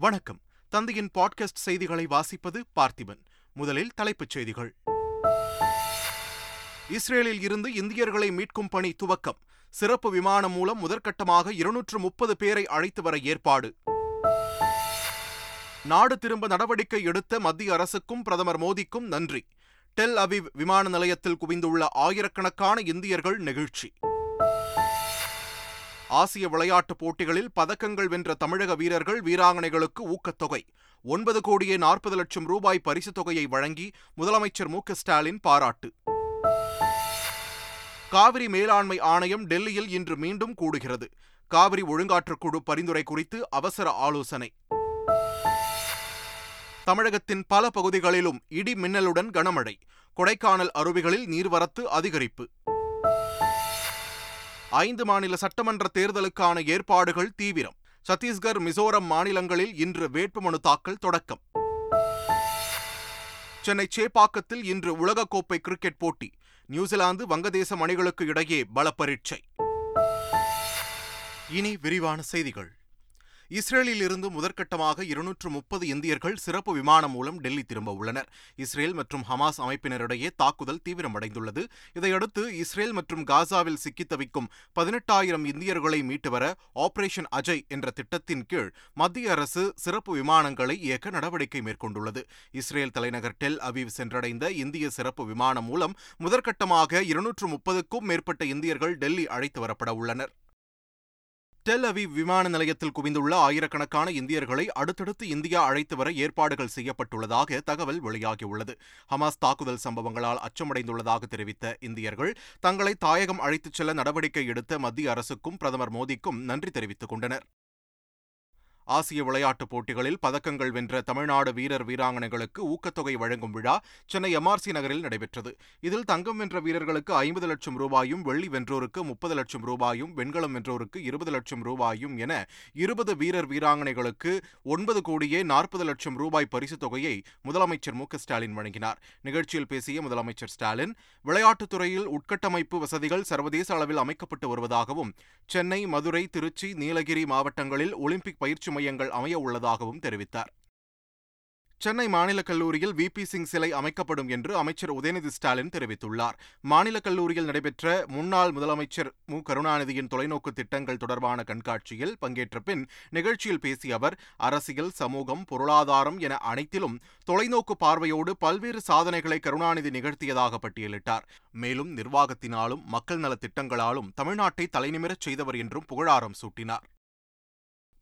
வணக்கம். தந்தையின் பாட்காஸ்ட் செய்திகளை வாசிப்பது பார்த்திபன். முதலில் தலைப்புச் செய்திகள். இஸ்ரேலில் இருந்து இந்தியர்களை மீட்கும் பணி துவக்கம். சிறப்பு விமானம் மூலம் முதற்கட்டமாக இருநூற்று முப்பது பேரை அழைத்து வர ஏற்பாடு. நாடு திரும்ப நடவடிக்கை எடுத்த மத்திய அரசுக்கும் பிரதமர் மோடிக்கும் நன்றி. டெல் அவிவ் விமான நிலையத்தில் குவிந்துள்ள ஆயிரக்கணக்கான இந்தியர்கள் நெகிழ்ச்சி. ஆசிய விளையாட்டுப் போட்டிகளில் பதக்கங்கள் வென்ற தமிழக வீரர்கள் வீராங்கனைகளுக்கு ஊக்கத்தொகை. ஒன்பது கோடியே நாற்பது லட்சம் ரூபாய் பரிசுத் தொகையை வழங்கி முதலமைச்சர் மு. ஸ்டாலின் பாராட்டு. காவிரி மேலாண்மை ஆணையம் டெல்லியில் இன்று மீண்டும் கூடுகிறது. காவிரி ஒழுங்காற்றுக்குழு பரிந்துரை குறித்து அவசர ஆலோசனை. தமிழகத்தின் பல பகுதிகளிலும் இடி மின்னலுடன் கனமழை. கொடைக்கானல் அருவிகளில் நீர்வரத்து அதிகரிப்பு. ஐந்து மாநில சட்டமன்ற தேர்தலுக்கான ஏற்பாடுகள் தீவிரம். சத்தீஸ்கர் மிசோரம் மாநிலங்களில் இன்று வேட்புமனு தாக்கல் தொடக்கம். சென்னை சேப்பாக்கத்தில் இன்று உலகக்கோப்பை கிரிக்கெட் போட்டி. நியூசிலாந்து வங்கதேசம் அணிகளுக்கு இடையே பல பரீட்சை இனி விரிவான செய்திகள். இஸ்ரேலில் இருந்து முதற்கட்டமாக இருநூற்று முப்பது இந்தியர்கள் சிறப்பு விமானம் மூலம் டெல்லி திரும்ப உள்ளனர். இஸ்ரேல் மற்றும் ஹமாஸ் அமைப்பினரிடையே தாக்குதல் தீவிரமடைந்துள்ளது. இதையடுத்து இஸ்ரேல் மற்றும் காசாவில் சிக்கித் தவிக்கும் பதினெட்டாயிரம் இந்தியர்களை மீட்டு வர ஆபரேஷன் அஜய் என்ற திட்டத்தின் கீழ் மத்திய அரசு சிறப்பு விமானங்களை இயக்க நடவடிக்கை மேற்கொண்டுள்ளது. இஸ்ரேல் தலைநகர் டெல் அவீவ் சென்றடைந்த இந்திய சிறப்பு விமானம் மூலம் முதற்கட்டமாக இருநூற்று முப்பதுக்கும் மேற்பட்ட இந்தியர்கள் டெல்லி அழைத்து வரப்பட உள்ளனர். டெல் அவிவ் விமான நிலையத்தில் குவிந்துள்ள ஆயிரக்கணக்கான இந்தியர்களை அடுத்தடுத்து இந்தியா அழைத்து வர ஏற்பாடுகள் செய்யப்பட்டுள்ளதாக தகவல் வெளியாகியுள்ளது. ஹமாஸ் தாக்குதல் சம்பவங்களால் அச்சமடைந்துள்ளதாக தெரிவித்த இந்தியர்கள் தங்களை தாயகம் அழைத்துச் செல்ல நடவடிக்கை எடுத்த மத்திய அரசுக்கும் பிரதமர் மோடிக்கும் நன்றி தெரிவித்துக் கொண்டனர். ஆசிய விளையாட்டுப் போட்டிகளில் பதக்கங்கள் வென்ற தமிழ்நாடு வீரர் வீராங்கனைகளுக்கு ஊக்கத்தொகை வழங்கும் விழா சென்னை எம்ஆர்சி நகரில் நடைபெற்றது. இதில் தங்கம் வென்ற வீரர்களுக்கு ஐம்பது லட்சம் ரூபாயும் வெள்ளி வென்றோருக்கு முப்பது லட்சம் ரூபாயும் வெண்கலம் வென்றோருக்கு இருபது லட்சம் ரூபாயும் என இருபது வீரர் வீராங்கனைகளுக்கு ஒன்பது கோடியே நாற்பது லட்சம் ரூபாய் பரிசுத் தொகையை முதலமைச்சர் மு. ஸ்டாலின் வழங்கினார். நிகழ்ச்சியில் பேசிய முதலமைச்சர் ஸ்டாலின் விளையாட்டுத் துறையில் உட்கட்டமைப்பு வசதிகள் சர்வதேச அளவில் அமைக்கப்பட்டு வருவதாகவும் சென்னை மதுரை திருச்சி நீலகிரி மாவட்டங்களில் ஒலிம்பிக் பயிற்சி மையங்கள் அமைய உள்ளதாகவும் தெரிவித்தார். சென்னை மாநில கல்லூரியில் வி. பி. சிங் சிலை அமைக்கப்படும் என்று அமைச்சர் உதயநிதி ஸ்டாலின் தெரிவித்துள்ளார். மாநில கல்லூரியில் நடைபெற்ற முன்னாள் முதலமைச்சர் மு. கருணாநிதியின் தொலைநோக்கு திட்டங்கள் தொடர்பான கண்காட்சியில் பங்கேற்ற பின் நிகழ்ச்சியில் பேசிய அவர் அரசியல் சமூகம் பொருளாதாரம் என அனைத்திலும் தொலைநோக்கு பார்வையோடு பல்வேறு சாதனைகளை கருணாநிதி நிகழ்த்தியதாக பட்டியலிட்டார். மேலும் நிர்வாகத்தினாலும் மக்கள் நலத் திட்டங்களாலும் தமிழ்நாட்டை தலைநிமிரச் செய்தவர் என்றும் புகழாரம் சூட்டினார்.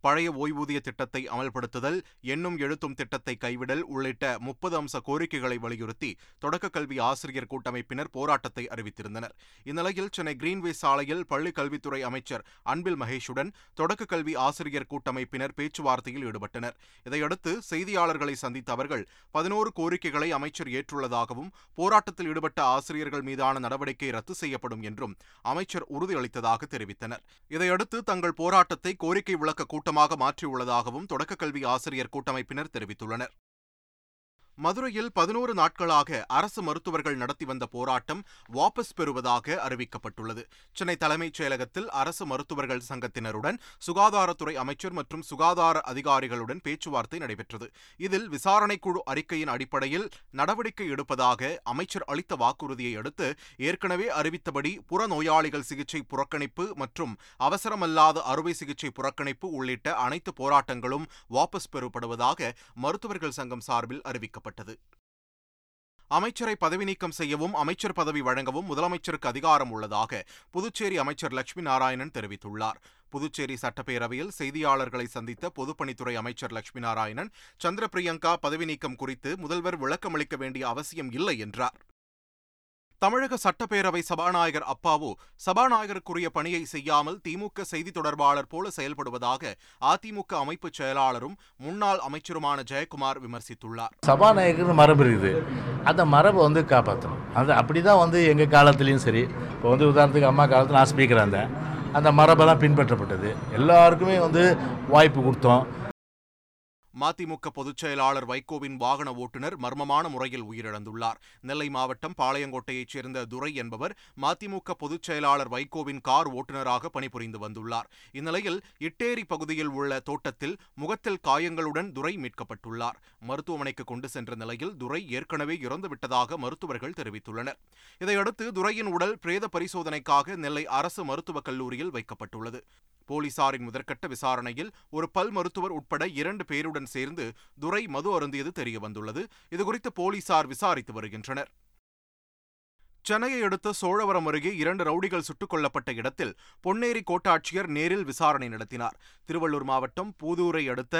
பழைய ஓய்வூதிய திட்டத்தை அமல்படுத்துதல் எண்ணும் எழுத்தும் திட்டத்தை கைவிடல் உள்ளிட்ட முப்பது அம்ச கோரிக்கைகளை வலியுறுத்தி தொடக்க கல்வி ஆசிரியர் கூட்டமைப்பினர் போராட்டத்தை அறிவித்திருந்தனர். இந்நிலையில் சென்னை கிரீன்வே சாலையில் பள்ளிக் கல்வித்துறை அமைச்சர் அன்பில் மகேஷுடன் தொடக்க கல்வி ஆசிரியர் கூட்டமைப்பினர் பேச்சுவார்த்தையில் ஈடுபட்டனர். இதையடுத்து செய்தியாளர்களை சந்தித்த அவர்கள் பதினோரு கோரிக்கைகளை அமைச்சர் ஏற்றுள்ளதாகவும் போராட்டத்தில் ஈடுபட்ட ஆசிரியர்கள் மீதான நடவடிக்கை ரத்து செய்யப்படும் என்றும் அமைச்சர் உறுதியளித்ததாக தெரிவித்தனர். இதையடுத்து தங்கள் போராட்டத்தை கோரிக்கை விளக்க கூட்டம் கூட்டமாக மாற்றியுள்ளதாகவும் தொடக்க கல்வி ஆசிரியர் கூட்டமைப்பினர் தெரிவித்துள்ளனர். மதுரையில் பதினோரு நாட்களாக அரசு மருத்துவர்கள் நடத்தி வந்த போராட்டம் வாபஸ் பெறுவதாக அறிவிக்கப்பட்டுள்ளது. சென்னை தலைமைச் செயலகத்தில் அரசு மருத்துவர்கள் சங்கத்தினருடன் சுகாதாரத்துறை அமைச்சர் மற்றும் சுகாதார அதிகாரிகளுடன் பேச்சுவார்த்தை நடைபெற்றது. இதில் விசாரணைக்குழு அறிக்கையின் அடிப்படையில் நடவடிக்கை எடுப்பதாக அமைச்சர் அளித்த வாக்குறுதியை அடுத்து ஏற்கனவே அறிவித்தபடி புறநோயாளிகள் சிகிச்சை புறக்கணிப்பு மற்றும் அவசரமல்லாத அறுவை சிகிச்சை புறக்கணிப்பு உள்ளிட்ட அனைத்து போராட்டங்களும் வாபஸ் பெறப்படுவதாக மருத்துவர்கள் சங்கம் சார்பில் அறிவிக்கப்பட்டது செய்யப்பட்டது அமைச்சரை பதவி நீக்கம் செய்யவும் அமைச்சர் பதவி வழங்கவும் முதலமைச்சருக்கு அதிகாரம் உள்ளதாக புதுச்சேரி அமைச்சர் லட்சுமி நாராயணன் தெரிவித்துள்ளார். புதுச்சேரி சட்டப்பேரவையில் செய்தியாளர்களை சந்தித்த பொதுப்பணித்துறை அமைச்சர் லட்சுமி நாராயணன் சந்திர பிரியங்கா பதவி நீக்கம் குறித்து முதல்வர் விளக்கமளிக்க வேண்டிய அவசியம் இல்லை என்றார். தமிழக சட்டப்பேரவை சபாநாயகர் அப்பாவு சபாநாயகருக்குரிய பணியை செய்யாமல் திமுக செய்தி தொடர்பாளர் போல செயல்படுவதாக அதிமுக அமைப்பு செயலாளரும் முன்னாள் அமைச்சருமான ஜெயக்குமார் விமர்சித்துள்ளார். சபாநாயகர் மரபு இருக்குது. அந்த மரபை வந்து காப்பாற்றணும் அது அப்படி தான் வந்து எங்கள் காலத்துலேயும் சரி. இப்போ வந்து உதாரணத்துக்கு அம்மா காலத்தில் நான் ஸ்பீக்கராக இருந்தேன். அந்த மரபெல்லாம் பின்பற்றப்பட்டது. எல்லாருக்குமே வந்து வாய்ப்பு கொடுத்தோம். மதிமுக பொதுச் செயலாளர் வைகோவின் வாகன ஓட்டுநர் மர்மமான முறையில் உயிரிழந்துள்ளார். நெல்லை மாவட்டம் பாளையங்கோட்டையைச் சேர்ந்த துரை என்பவர் மதிமுக பொதுச் செயலாளர் வைகோவின் கார் ஓட்டுநராக பணிபுரிந்து வந்துள்ளார். இந்நிலையில் இட்டேரி பகுதியில் உள்ள தோட்டத்தில் முகத்தில் காயங்களுடன் துரை மீட்கப்பட்டுள்ளார். மருத்துவமனைக்கு கொண்டு சென்ற நிலையில் துரை ஏற்கனவே இறந்துவிட்டதாக மருத்துவர்கள் தெரிவித்துள்ளனர். இதையடுத்து துரையின் உடல் பிரேத பரிசோதனைக்காக நெல்லை அரசு மருத்துவக் கல்லூரியில் வைக்கப்பட்டுள்ளது. போலீசாரின் முதற்கட்ட விசாரணையில் ஒரு பல் மருத்துவர் உட்பட இரண்டு பேருடன் சேர்ந்து துரை மது அருந்தியது தெரியவந்துள்ளது இதுகுறித்து போலீசார் விசாரித்து வருகின்றனர். சென்னையை அடுத்த சோழவரம் அருகே இரண்டு ரவுடிகள் சுட்டுக் கொல்லப்பட்ட இடத்தில் பொன்னேரி கோட்டாட்சியர் நேரில் விசாரணை நடத்தினார். திருவள்ளூர் மாவட்டம் பூதூரை அடுத்த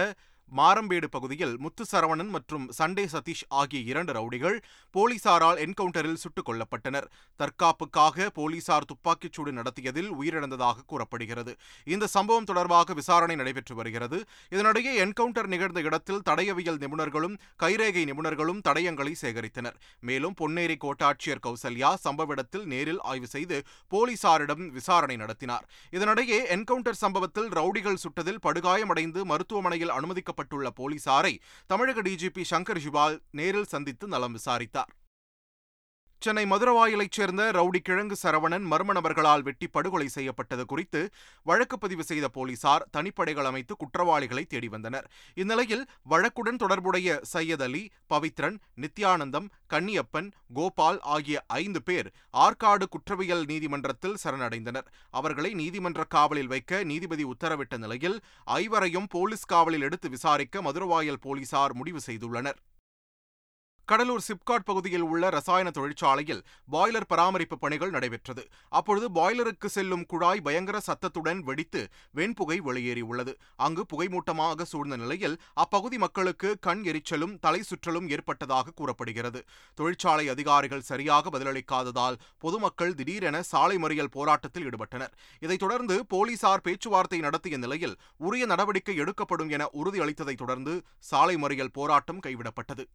மாரம்பேடு பகுதியில் முத்து சரவணன் மற்றும் சண்டே சதீஷ் ஆகிய இரண்டு ரவுடிகள் போலீசாரால் என்கவுண்டரில் சுட்டுக் கொல்லப்பட்டனர். தற்காப்புக்காக போலீசார் துப்பாக்கிச் சூடு நடத்தியதில் உயிரிழந்ததாக கூறப்படுகிறது. இந்த சம்பவம் தொடர்பாக விசாரணை நடைபெற்று வருகிறது. இதனிடையே என்கவுண்டர் நிகழ்ந்த இடத்தில் தடயவியல் நிபுணர்களும் கைரேகை நிபுணர்களும் தடயங்களை சேகரித்தனர். மேலும் பொன்னேரி கோட்டாட்சியர் கௌசல்யா சம்பவ இடத்தில் நேரில் ஆய்வு செய்து போலீசாரிடம் விசாரணை நடத்தினார். இதனிடையே என்கவுண்டர் சம்பவத்தில் ரவுடிகள் சுட்டதில் படுகாயமடைந்து மருத்துவமனையில் அனுமதிக்க அனுமதிக்கப்பட்டுள்ள போலீசாரை தமிழக டிஜிபி சங்கர் ஜிவால் நேரில் சந்தித்து நலம் விசாரித்தார் சென்னை மதுரவாயிலைச் சேர்ந்த ரவுடி கிழங்கு சரவணன் மர்ம நபர்களால் வெட்டி படுகொலை செய்யப்பட்டது குறித்து வழக்கு பதிவு செய்த போலீசார் தனிப்படைகள் அமைத்து குற்றவாளிகளை தேடி வந்தனர். இந்நிலையில் வழக்குடன் தொடர்புடைய சையத் அலி பவித்ரன் நித்யானந்தம் கன்னியப்பன் கோபால் ஆகிய ஐந்து பேர் ஆற்காடு குற்றவியல் நீதிமன்றத்தில் சரணடைந்தனர். அவர்களை நீதிமன்ற காவலில் வைக்க நீதிபதி உத்தரவிட்ட நிலையில் ஐவரையும் போலீஸ் காவலில் எடுத்து விசாரிக்க மதுரவாயல் போலீசார் முடிவு செய்துள்ளனர். கடலூர் சிப்காட் பகுதியில் உள்ள ரசாயன தொழிற்சாலையில் பாய்லர் பராமரிப்பு பணிகள் நடைபெற்றது. அப்பொழுது பாய்லருக்கு செல்லும் குழாய் பயங்கர சத்தத்துடன் வெடித்து வெண்புகை வெளியேறியுள்ளது. அங்கு புகைமூட்டமாக சூழ்ந்த நிலையில் அப்பகுதி மக்களுக்கு கண் எரிச்சலும் தலை சுற்றலும் ஏற்பட்டதாக கூறப்படுகிறது. தொழிற்சாலை அதிகாரிகள் சரியாக பதிலளிக்காததால் பொதுமக்கள் திடீரென சாலை மறியல் போராட்டத்தில் ஈடுபட்டனர். இதைத் தொடர்ந்து போலீசார் பேச்சுவார்த்தை நடத்திய நிலையில் உரிய நடவடிக்கை எடுக்கப்படும் என உறுதியளித்ததைத் தொடர்ந்து சாலை மறியல் போராட்டம் கைவிடப்பட்டது.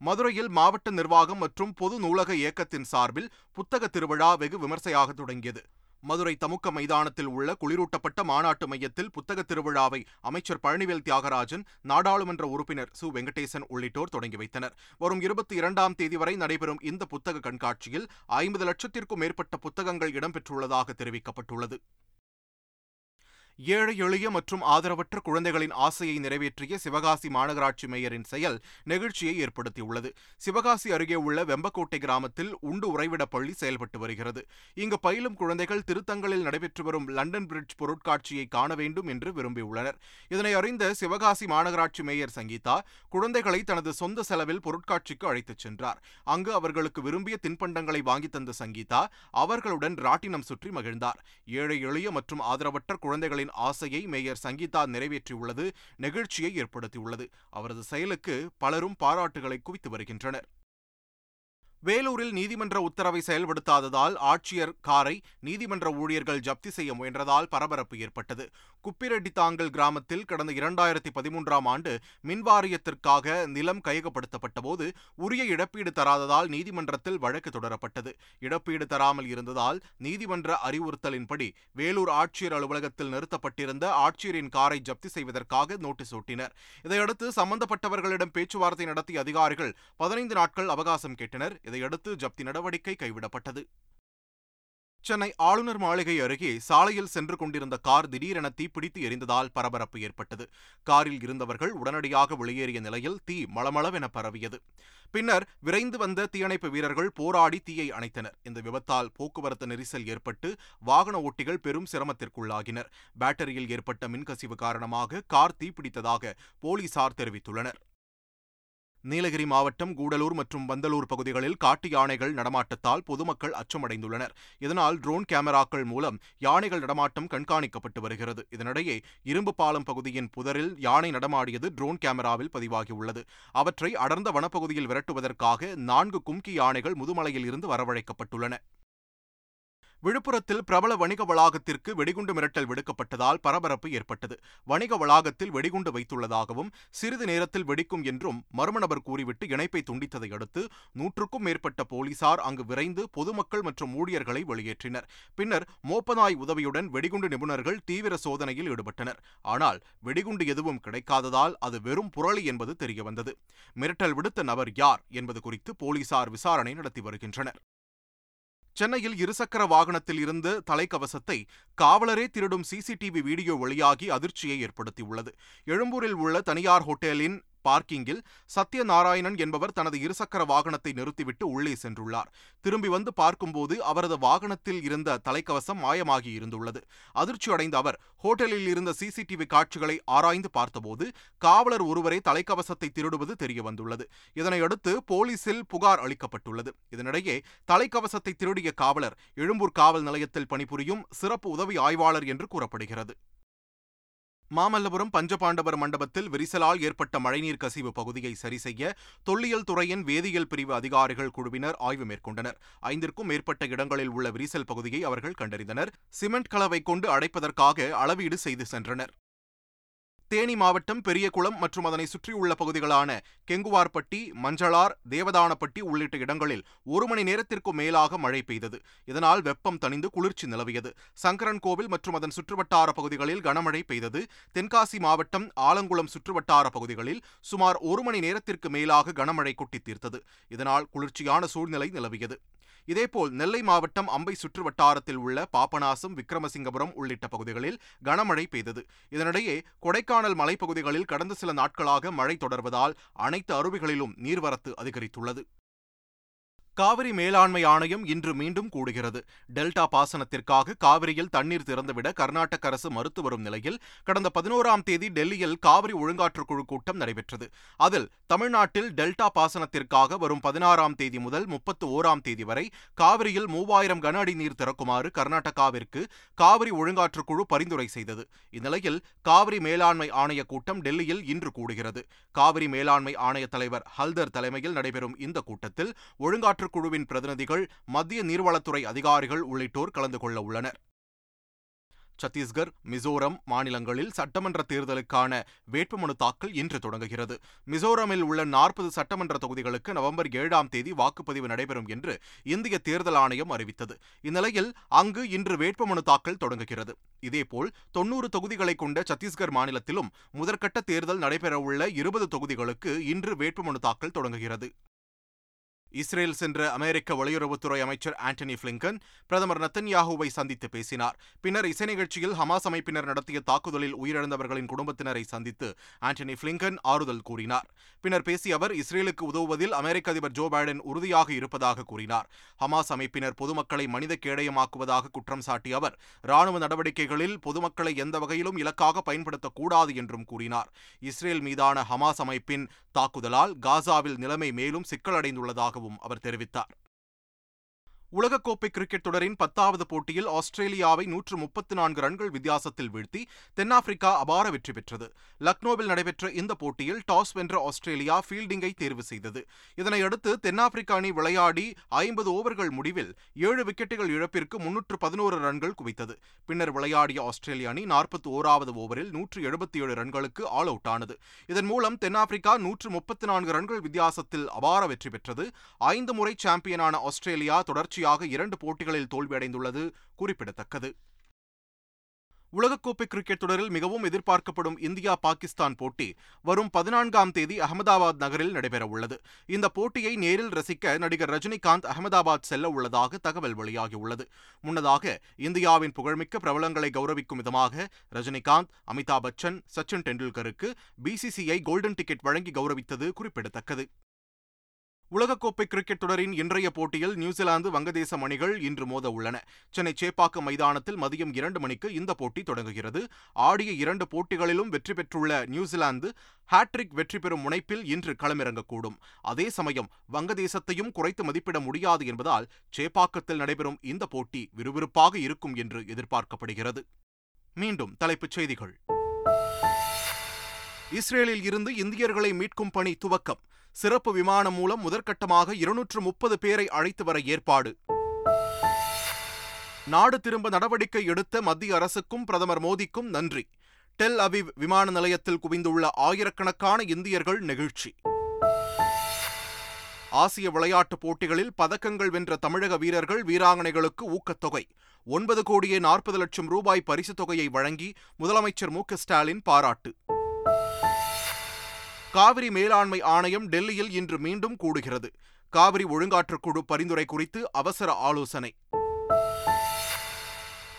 மதுரையில் மாவட்ட நிர்வாகம் மற்றும் பொது நூலக இயக்கத்தின் சார்பில் புத்தக திருவிழா வெகு விமர்சையாக தொடங்கியது. மதுரை தமுக்க மைதானத்தில் உள்ள குளிரூட்டப்பட்ட மாநாட்டு மையத்தில் புத்தக திருவிழாவை அமைச்சர் பழனிவேல் தியாகராஜன் நாடாளுமன்ற உறுப்பினர் சு. வெங்கடேசன் உள்ளிட்டோர் தொடங்கி வைத்தனர். வரும் இருபத்தி இரண்டாம் தேதி வரை நடைபெறும் இந்த புத்தக கண்காட்சியில் ஐம்பது லட்சத்திற்கும் மேற்பட்ட புத்தகங்கள் இடம்பெற்றுள்ளதாக தெரிவிக்கப்பட்டுள்ளது. ஏழை எளிய மற்றும் ஆதரவற்ற குழந்தைகளின் ஆசையை நிறைவேற்றிய சிவகாசி மாநகராட்சி மேயரின் செயல் நெகிழ்ச்சியை ஏற்படுத்தியுள்ளது. சிவகாசி அருகே உள்ள வெம்பக்கோட்டை கிராமத்தில் உண்டு உறைவிட பள்ளி செயல்பட்டு வருகிறது. இங்கு பயிலும் குழந்தைகள் திருத்தங்களில் நடைபெற்று வரும் லண்டன் பிரிட்ஜ் பொருட்காட்சியை காண வேண்டும் என்று விரும்பியுள்ளனர். இதனை அறிந்த சிவகாசி மாநகராட்சி மேயர் சங்கீதா குழந்தைகளை தனது சொந்த செலவில் பொருட்காட்சிக்கு அழைத்துச் சென்றார். அங்கு அவர்களுக்கு விரும்பிய தின்பண்டங்களை வாங்கி தந்த சங்கீதா அவர்களுடன் ராட்டினம் சுற்றி மகிழ்ந்தார். ஏழை எளிய மற்றும் ஆதரவற்ற குழந்தைகளின் மக்களின் ஆசையை மேயர் சங்கீதா நிறைவேற்றியுள்ளது நெகிழ்ச்சியை ஏற்படுத்தியுள்ளது. அவரது செயலுக்கு பலரும் பாராட்டுகளை குவித்து வருகின்றனர். வேலூரில் நீதிமன்ற உத்தரவை செயல்படுத்தாததால் ஆட்சியர் காரை நீதிமன்ற ஊழியர்கள் ஜப்தி செய்ய முயன்றதால் பரபரப்பு ஏற்பட்டது. குப்பிரெட்டித்தாங்கல் கிராமத்தில் கடந்த இரண்டாயிரத்தி பதிமூன்றாம் ஆண்டு மின்வாரியத்திற்காக நிலம் கையகப்படுத்தப்பட்ட போது உரிய இழப்பீடு தராததால் நீதிமன்றத்தில் வழக்கு தொடரப்பட்டது. இழப்பீடு தராமல் இருந்ததால் நீதிமன்ற அறிவுறுத்தலின்படி வேலூர் ஆட்சியர் அலுவலகத்தில் நிறுத்தப்பட்டிருந்த ஆட்சியரின் காரை ஜப்தி செய்வதற்காக நோட்டீஸ் ஒட்டினர். இதையடுத்து சம்பந்தப்பட்டவர்களிடம் பேச்சுவார்த்தை நடத்திய அதிகாரிகள் பதினைந்து நாட்கள் அவகாசம் கேட்டனர். இதையடுத்து ஜப்தி நடவடிக்கை கைவிடப்பட்டது. சென்னை ஆளுநர் மாளிகை அருகே சாலையில் சென்று கொண்டிருந்த கார் திடீரென தீப்பிடித்து எரிந்ததால் பரபரப்பு ஏற்பட்டது. காரில் இருந்தவர்கள் உடனடியாக வெளியேறிய நிலையில் தீ மளமளவென பரவியது. பின்னர் விரைந்து வந்த தீயணைப்பு வீரர்கள் போராடி தீயை அணைத்தனர். இந்த விபத்தால் போக்குவரத்து நெரிசல் ஏற்பட்டு வாகன ஓட்டிகள் பெரும் சிரமத்திற்குள்ளாகினர். பேட்டரியில் ஏற்பட்ட மின்கசிவு காரணமாக கார் தீப்பிடித்ததாக போலீசார் தெரிவித்துள்ளனர். நீலகிரி மாவட்டம் கூடலூர் மற்றும் வந்தலூர் பகுதிகளில் காட்டு யானைகள் நடமாட்டத்தால் பொதுமக்கள் அச்சமடைந்துள்ளனர். இதனால் ட்ரோன் கேமராக்கள் மூலம் யானைகள் நடமாட்டம் கண்காணிக்கப்பட்டு வருகிறது. இதனிடையே இரும்பு பாலம் பகுதியின் புதரில் யானை நடமாடியது ட்ரோன் கேமராவில் பதிவாகியுள்ளது. அவற்றை அடர்ந்த வனப்பகுதியில் விரட்டுவதற்காக நான்கு கும்கி யானைகள் முதுமலையில் இருந்து வரவழைக்கப்பட்டுள்ளன. விழுப்புரத்தில் பிரபல வணிக வளாகத்திற்கு வெடிகுண்டு மிரட்டல் விடுக்கப்பட்டதால் பரபரப்பு ஏற்பட்டது. வணிக வளாகத்தில் வெடிகுண்டு வைத்துள்ளதாகவும் சிறிது நேரத்தில் வெடிக்கும் என்றும் மர்ம நபர் கூறிவிட்டு இணைப்பை துண்டித்ததை அடுத்து நூற்றுக்கும் மேற்பட்ட போலீசார் அங்கு விரைந்து பொதுமக்கள் மற்றும் ஊழியர்களை வெளியேற்றினர். பின்னர் மோப்பநாய் உதவியுடன் வெடிகுண்டு நிபுணர்கள் தீவிர சோதனையில் ஈடுபட்டனர். ஆனால் வெடிகுண்டு எதுவும் கிடைக்காததால் அது வெறும் புரளி என்பது தெரியவந்தது. மிரட்டல் விடுத்த நபர் யார் என்பது குறித்து போலீசார் விசாரணை நடத்தி வருகின்றனர். சென்னையில் இருசக்கர வாகனத்தில் இருந்து தலைக்கவசத்தை காவலரே திருடும் சிசிடிவி வீடியோ வெளியாகி அதிர்ச்சியை ஏற்படுத்தியுள்ளது. எழும்பூரில் உள்ள தனியார் ஹோட்டலின் பார்க்கிங்கில் சத்யநாராயணன் என்பவர் தனது இருசக்கர வாகனத்தை நிறுத்திவிட்டு உள்ளே சென்றுள்ளார். திரும்பி வந்து பார்க்கும்போது அவரது வாகனத்தில் இருந்த தலைக்கவசம் மாயமாகி இருந்துள்ளது. அதிர்ச்சி அடைந்த அவர் ஹோட்டலில் இருந்த சிசிடிவி காட்சிகளை ஆராய்ந்து பார்த்தபோது காவலர் ஒருவரே தலைக்கவசத்தை திருடுவது தெரிய வந்துள்ளது இதனையடுத்து போலீசில் புகார் அளிக்கப்பட்டுள்ளது. இதனிடையே தலைக்கவசத்தை திருடிய காவலர் எழும்பூர் காவல் நிலையத்தில் பணிபுரியும் சிறப்பு உதவி ஆய்வாளர் என்று கூறப்படுகிறது. மாமல்லபுரம் பஞ்சபாண்டவர் மண்டபத்தில் விரிசலால் ஏற்பட்ட மழைநீர் கசிவு பகுதியை சரிசெய்ய தொல்லியல் துறையின் வேதியியல் பிரிவு அதிகாரிகள் குழுவினர் ஆய்வு மேற்கொண்டனர். ஐந்திற்கும் மேற்பட்ட இடங்களில் உள்ள விரிசல் பகுதியை அவர்கள் கண்டறிந்தனர். சிமெண்ட் கலவை கொண்டு அடைப்பதற்காக அளவீடு செய்து சென்றனர். தேனி மாவட்டம் பெரியகுளம் மற்றும் அதனை சுற்றியுள்ள பகுதிகளான கெங்குவார்பட்டி மஞ்சளார் தேவதானப்பட்டி உள்ளிட்ட இடங்களில் ஒரு மணி நேரத்திற்கும் மேலாக மழை பெய்தது. இதனால் வெப்பம் தணிந்து குளிர்ச்சி நிலவியது. சங்கரன் கோவில் மற்றும் அதன் சுற்றுவட்டார பகுதிகளில் கனமழை பெய்தது. தென்காசி மாவட்டம் ஆலங்குளம் சுற்றுவட்டார பகுதிகளில் சுமார் ஒரு மணி நேரத்திற்கு மேலாக கனமழை கொட்டித் தீர்த்தது. இதனால் குளிர்ச்சியான சூழ்நிலை நிலவியது. இதேபோல் நெல்லை மாவட்டம் அம்பை சுற்று வட்டாரத்தில் உள்ள பாபநாசம் விக்ரமசிங்கபுரம் உள்ளிட்ட பகுதிகளில் கனமழை பெய்தது. இதனிடையே கொடைக்கானல் மலைப்பகுதிகளில் கடந்த சில நாட்களாக மழை தொடர்வதால் அனைத்து அருவிகளிலும் நீர்வரத்து அதிகரித்துள்ளது. காவிரி மேலாண்மை ஆணையம் இன்று மீண்டும் கூடுகிறது. டெல்டா பாசனத்திற்காக காவிரியில் தண்ணீர் திறந்துவிட கர்நாடக அரசு மறுத்து வரும் நிலையில் கடந்த பதினோராம் தேதி டெல்லியில் காவிரி ஒழுங்காற்றுக்குழு கூட்டம் நடைபெற்றது. அதில் தமிழ்நாட்டில் டெல்டா பாசனத்திற்காக வரும் பதினாறாம் தேதி முதல் முப்பத்து ஓராம் தேதி வரை காவிரியில் மூவாயிரம் கன அடி நீர் திறக்குமாறு கர்நாடகாவிற்கு காவிரி ஒழுங்காற்றுக்குழு பரிந்துரை செய்தது. இந்நிலையில் காவிரி மேலாண்மை ஆணைய கூட்டம் டெல்லியில் இன்று கூடுகிறது. காவிரி மேலாண்மை ஆணைய தலைவர் ஹல்தர் தலைமையில் நடைபெறும் இந்த கூட்டத்தில் ஒழுங்காற்று குழுவின் பிரதிநிதிகள் மத்திய நீர்வளத்துறை அதிகாரிகள் உள்ளிட்டோர் கலந்து கொள்ள உள்ளனர். சத்தீஸ்கர் மிசோரம் மாநிலங்களில் சட்டமன்ற தேர்தலுக்கான வேட்புமனு தாக்கல் இன்று தொடங்குகிறது. மிசோரமில் உள்ள நாற்பது சட்டமன்ற தொகுதிகளுக்கு நவம்பர் ஏழாம் தேதி வாக்குப்பதிவு நடைபெறும் என்று இந்திய தேர்தல் ஆணையம் அறிவித்தது. இந்நிலையில் அங்கு இன்று வேட்புமனு தாக்கல் தொடங்குகிறது. இதேபோல் தொன்னூறு தொகுதிகளை கொண்ட சத்தீஸ்கர் மாநிலத்திலும் முதற்கட்ட தேர்தல் நடைபெறவுள்ள இருபது தொகுதிகளுக்கு இன்று வேட்புமனு தாக்கல் தொடங்குகிறது. இஸ்ரேல் சென்ற அமெரிக்க வெளியுறவுத்துறை அமைச்சர் ஆண்டனி பிளிங்கன் பிரதமர் நத்தன்யாகுவை சந்தித்து பேசினார். பின்னர் இசை நிகழ்ச்சியில் ஹமாஸ் அமைப்பினர் நடத்திய தாக்குதலில் உயிரிழந்தவர்களின் குடும்பத்தினரை சந்தித்து ஆண்டனி பிளிங்கன் ஆறுதல் கூறினார். பின்னர் பேசிய அவர் இஸ்ரேலுக்கு உதவுவதில் அமெரிக்க அதிபர் ஜோ பைடன் உறுதியாக இருப்பதாக கூறினார். ஹமாஸ் அமைப்பினர் பொதுமக்களை மனித கேடயமாக்குவதாக குற்றம் சாட்டிய அவர் ராணுவ நடவடிக்கைகளில் பொதுமக்களை எந்த வகையிலும் இலக்காக பயன்படுத்தக்கூடாது என்றும் கூறினார். இஸ்ரேல் மீதான ஹமாஸ் அமைப்பின் தாக்குதலால் காசாவில் நிலைமை மேலும் சிக்கலடைந்துள்ளதாக சிக்கலடைந்துள்ளதாகவும் அவர் தெரிவித்தார். உலகக்கோப்பை கிரிக்கெட் தொடரின் பத்தாவது போட்டியில் ஆஸ்திரேலியாவை நூற்று முப்பத்தி நான்கு ரன்கள் வித்தியாசத்தில் வீழ்த்தி தென்னாப்பிரிக்கா அபார வெற்றி பெற்றது. லக்னோவில் நடைபெற்ற இந்த போட்டியில் டாஸ் வென்ற ஆஸ்திரேலியா ஃபீல்டிங்கை தேர்வு செய்தது. இதனையடுத்து தென்னாப்பிரிக்க அணி விளையாடி ஐம்பது ஓவர்கள் முடிவில் ஏழு விக்கெட்டுகள் இழப்பிற்கு முன்னூற்று பதினோரு ரன்கள் குவித்தது. பின்னர் விளையாடிய ஆஸ்திரேலிய அணி நாற்பத்தி ஓராவது ஓவரில் நூற்று எழுபத்தி ஏழு ரன்களுக்கு ஆல் அவுட் ஆனது. இதன் மூலம் தென்னாப்பிரிக்கா நூற்று முப்பத்தி நான்கு ரன்கள் வித்தியாசத்தில் அபார வெற்றி பெற்றது. ஐந்து முறை சாம்பியனான ஆஸ்திரேலியா தொடர்ச்சி தொடர்ச்சியாக இரண்டு போட்டிகளில் தோல்வியடைந்துள்ளது குறிப்பிடத்தக்கது. உலகக்கோப்பை கிரிக்கெட் தொடரில் மிகவும் எதிர்பார்க்கப்படும் இந்தியா பாகிஸ்தான் போட்டி வரும் பதினான்காம் தேதி அகமதாபாத் நகரில் நடைபெறவுள்ளது இந்த போட்டியை நேரில் ரசிக்க நடிகர் ரஜினிகாந்த் அகமதாபாத் செல்ல உள்ளதாக தகவல் வெளியாகியுள்ளது முன்னதாக இந்தியாவின் புகழ்மிக்க பிரபலங்களை கௌரவிக்கும் விதமாக ரஜினிகாந்த் அமிதாப் பச்சன் சச்சின் டெண்டுல்கருக்கு பிசிசிஐ கோல்டன் டிக்கெட் வழங்கி கௌரவித்தது குறிப்பிடத்தக்கது. உலகக்கோப்பை கிரிக்கெட் தொடரின் இன்றைய போட்டியில் நியூசிலாந்து வங்கதேசம் அணிகள் இன்று மோத உள்ளன சென்னை சேப்பாக்கம் மைதானத்தில் மதியம் இரண்டு மணிக்கு இந்த போட்டி தொடங்குகிறது. ஆடிய இரண்டு போட்டிகளிலும் வெற்றி பெற்றுள்ள நியூசிலாந்து ஹாட்ரிக் வெற்றி பெறும் முனைப்பில் இன்று களமிறங்கக்கூடும். அதே சமயம் வங்கதேசத்தையும் குறைத்து மதிப்பிட முடியாது என்பதால் சேப்பாக்கத்தில் நடைபெறும் இந்த போட்டி விறுவிறுப்பாக இருக்கும் என்று எதிர்பார்க்கப்படுகிறது. மீண்டும் தலைப்புச் செய்திகள். இஸ்ரேலில் இருந்து இந்தியர்களை மீட்கும் பணி துவக்கம். சிறப்பு விமானம் மூலம் முதற்கட்டமாக இருநூற்று முப்பது பேரை அழைத்து வர ஏற்பாடு. நாடு திரும்ப நடவடிக்கை எடுத்த மத்திய அரசுக்கும் பிரதமர் மோடிக்கும் நன்றி. டெல் அவிவ் விமான நிலையத்தில் குவிந்துள்ள ஆயிரக்கணக்கான இந்தியர்கள் நெகிழ்ச்சி. ஆசிய விளையாட்டுப் போட்டிகளில் பதக்கங்கள் வென்ற தமிழக வீரர்கள் வீராங்கனைகளுக்கு ஊக்கத்தொகை. ஒன்பது கோடியே நாற்பது லட்சம் ரூபாய் பரிசுத் தொகையை வழங்கி முதலமைச்சர் மு ஸ்டாலின் பாராட்டு. காவிரி மேலாண்மை ஆணையம் டெல்லியில் இன்று மீண்டும் கூடுகிறது. காவிரி ஒழுங்காற்றுக்குழு பரிந்துரை குறித்து அவசர ஆலோசனை.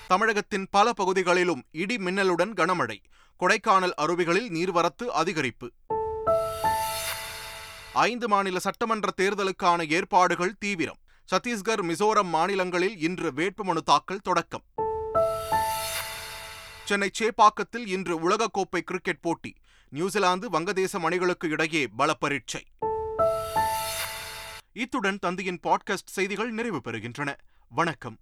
தமிழகத்தின் பல பகுதிகளிலும் இடி மின்னலுடன் கனமழை. கொடைக்கானல் அருவிகளில் நீர்வரத்து அதிகரிப்பு. ஐந்து மாநில சட்டமன்ற தேர்தலுக்கான ஏற்பாடுகள் தீவிரம். சத்தீஸ்கர் மிசோரம் மாநிலங்களில் இன்று வேட்புமனு தாக்கல் தொடக்கம். சென்னை சேப்பாக்கத்தில் இன்று உலகக்கோப்பை கிரிக்கெட் போட்டி. நியூசிலாந்து வங்கதேசம் அணிகளுக்கு இடையே பல பரீட்சை இத்துடன் தந்தையின் பாட்காஸ்ட் செய்திகள் நிறைவு பெறுகின்றன. வணக்கம்.